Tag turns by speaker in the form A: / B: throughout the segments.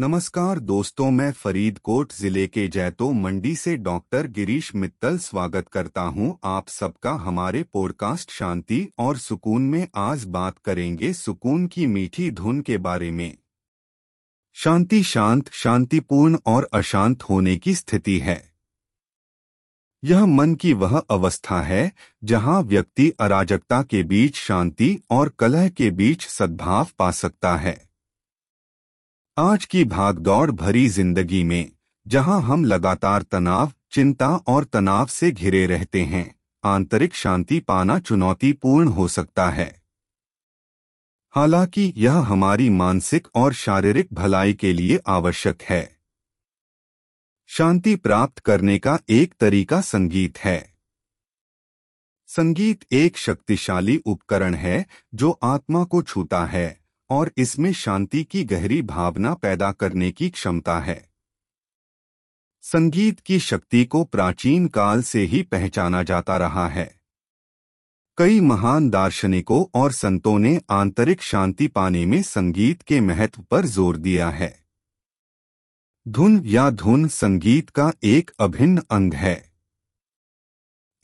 A: नमस्कार दोस्तों, मैं फरीदकोट ज़िले के जैतो मंडी से डॉक्टर गिरीश मित्तल स्वागत करता हूँ। आप सबका हमारे पॉडकास्ट शांति और सुकून में आज बात करेंगे सुकून की मीठी धुन के बारे में। शांति शांत, शांतिपूर्ण और अशांत होने की स्थिति है। यह मन की वह अवस्था है जहाँ व्यक्ति अराजकता के बीच शांति और कलह के बीच सद्भाव पा सकता है। आज की भागदौड़ भरी ज़िंदगी में, जहाँ हम लगातार तनाव, चिंता और तनाव से घिरे रहते हैं, आंतरिक शांति पाना चुनौतीपूर्ण हो सकता है। हालाँकि यह हमारी मानसिक और शारीरिक भलाई के लिए आवश्यक है। शांति प्राप्त करने का एक तरीका संगीत है। संगीत एक शक्तिशाली उपकरण है, जो आत्मा को छूता है। और इसमें शांति की गहरी भावना पैदा करने की क्षमता है। संगीत की शक्ति को प्राचीन काल से ही पहचाना जाता रहा है। कई महान दार्शनिकों और संतों ने आंतरिक शांति पाने में संगीत के महत्व पर ज़ोर दिया है। धुन या धुन संगीत का एक अभिन्न अंग है।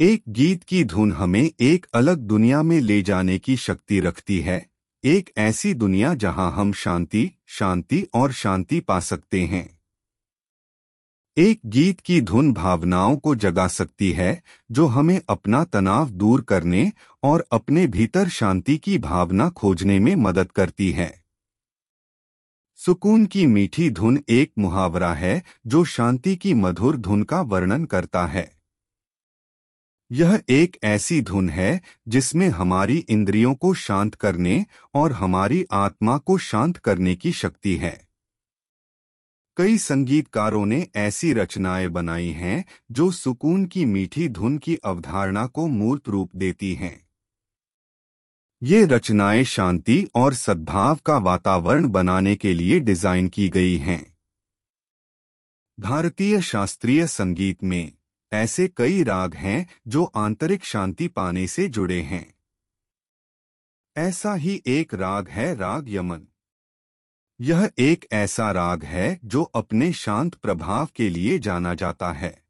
A: एक गीत की धुन हमें एक अलग दुनिया में ले जाने की शक्ति रखती है। एक ऐसी दुनिया जहाँ हम शांति शांति और शांति पा सकते हैं। एक गीत की धुन भावनाओं को जगा सकती है, जो हमें अपना तनाव दूर करने और अपने भीतर शांति की भावना खोजने में मदद करती है। सुकून की मीठी धुन एक मुहावरा है, जो शांति की मधुर धुन का वर्णन करता है। यह एक ऐसी धुन है जिसमें हमारी इंद्रियों को शांत करने और हमारी आत्मा को शांत करने की शक्ति है। कई संगीतकारों ने ऐसी रचनाएँ बनाई हैं जो सुकून की मीठी धुन की अवधारणा को मूर्त रूप देती हैं। ये रचनाएँ शांति और सद्भाव का वातावरण बनाने के लिए डिज़ाइन की गई हैं। भारतीय शास्त्रीय संगीत में ऐसे कई राग हैं जो आंतरिक शांति पाने से जुड़े हैं। ऐसा ही एक राग है राग यमन। यह एक ऐसा राग है जो अपने शांत प्रभाव के लिए जाना जाता है।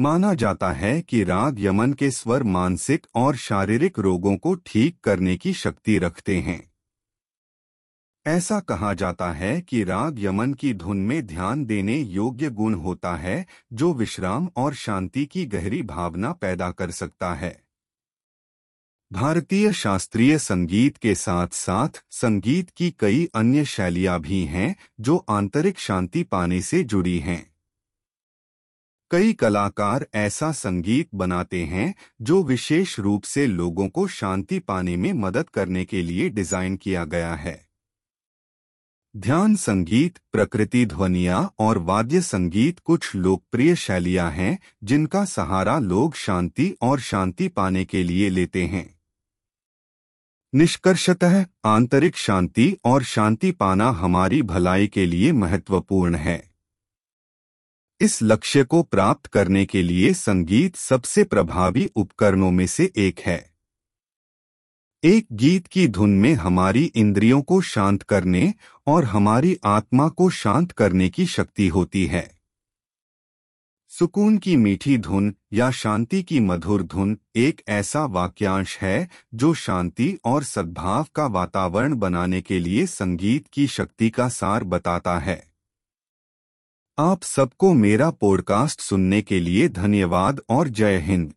A: माना जाता है कि राग यमन के स्वर मानसिक और शारीरिक रोगों को ठीक करने की शक्ति रखते हैं। ऐसा कहा जाता है कि राग यमन की धुन में ध्यान देने योग्य गुण होता है, जो विश्राम और शांति की गहरी भावना पैदा कर सकता है। भारतीय शास्त्रीय संगीत के साथ साथ संगीत की कई अन्य शैलियाँ भी हैं, जो आंतरिक शांति पाने से जुड़ी हैं। कई कलाकार ऐसा संगीत बनाते हैं, जो विशेष रूप से लोगों को शांति पाने में मदद करने के लिए डिज़ाइन किया गया है। ध्यान संगीत, प्रकृति ध्वनिया और वाद्य संगीत कुछ लोकप्रिय शैलियाँ हैं, जिनका सहारा लोग शांति और शांति पाने के लिए लेते हैं। निष्कर्षतः, आंतरिक शांति और शांति पाना हमारी भलाई के लिए महत्वपूर्ण है। इस लक्ष्य को प्राप्त करने के लिए संगीत सबसे प्रभावी उपकरणों में से एक है। एक गीत की धुन में हमारी इंद्रियों को शांत करने और हमारी आत्मा को शांत करने की शक्ति होती है। सुकून की मीठी धुन या शांति की मधुर धुन एक ऐसा वाक्यांश है जो शांति और सद्भाव का वातावरण बनाने के लिए संगीत की शक्ति का सार बताता है। आप सबको मेरा पॉडकास्ट सुनने के लिए धन्यवाद और जय हिंद।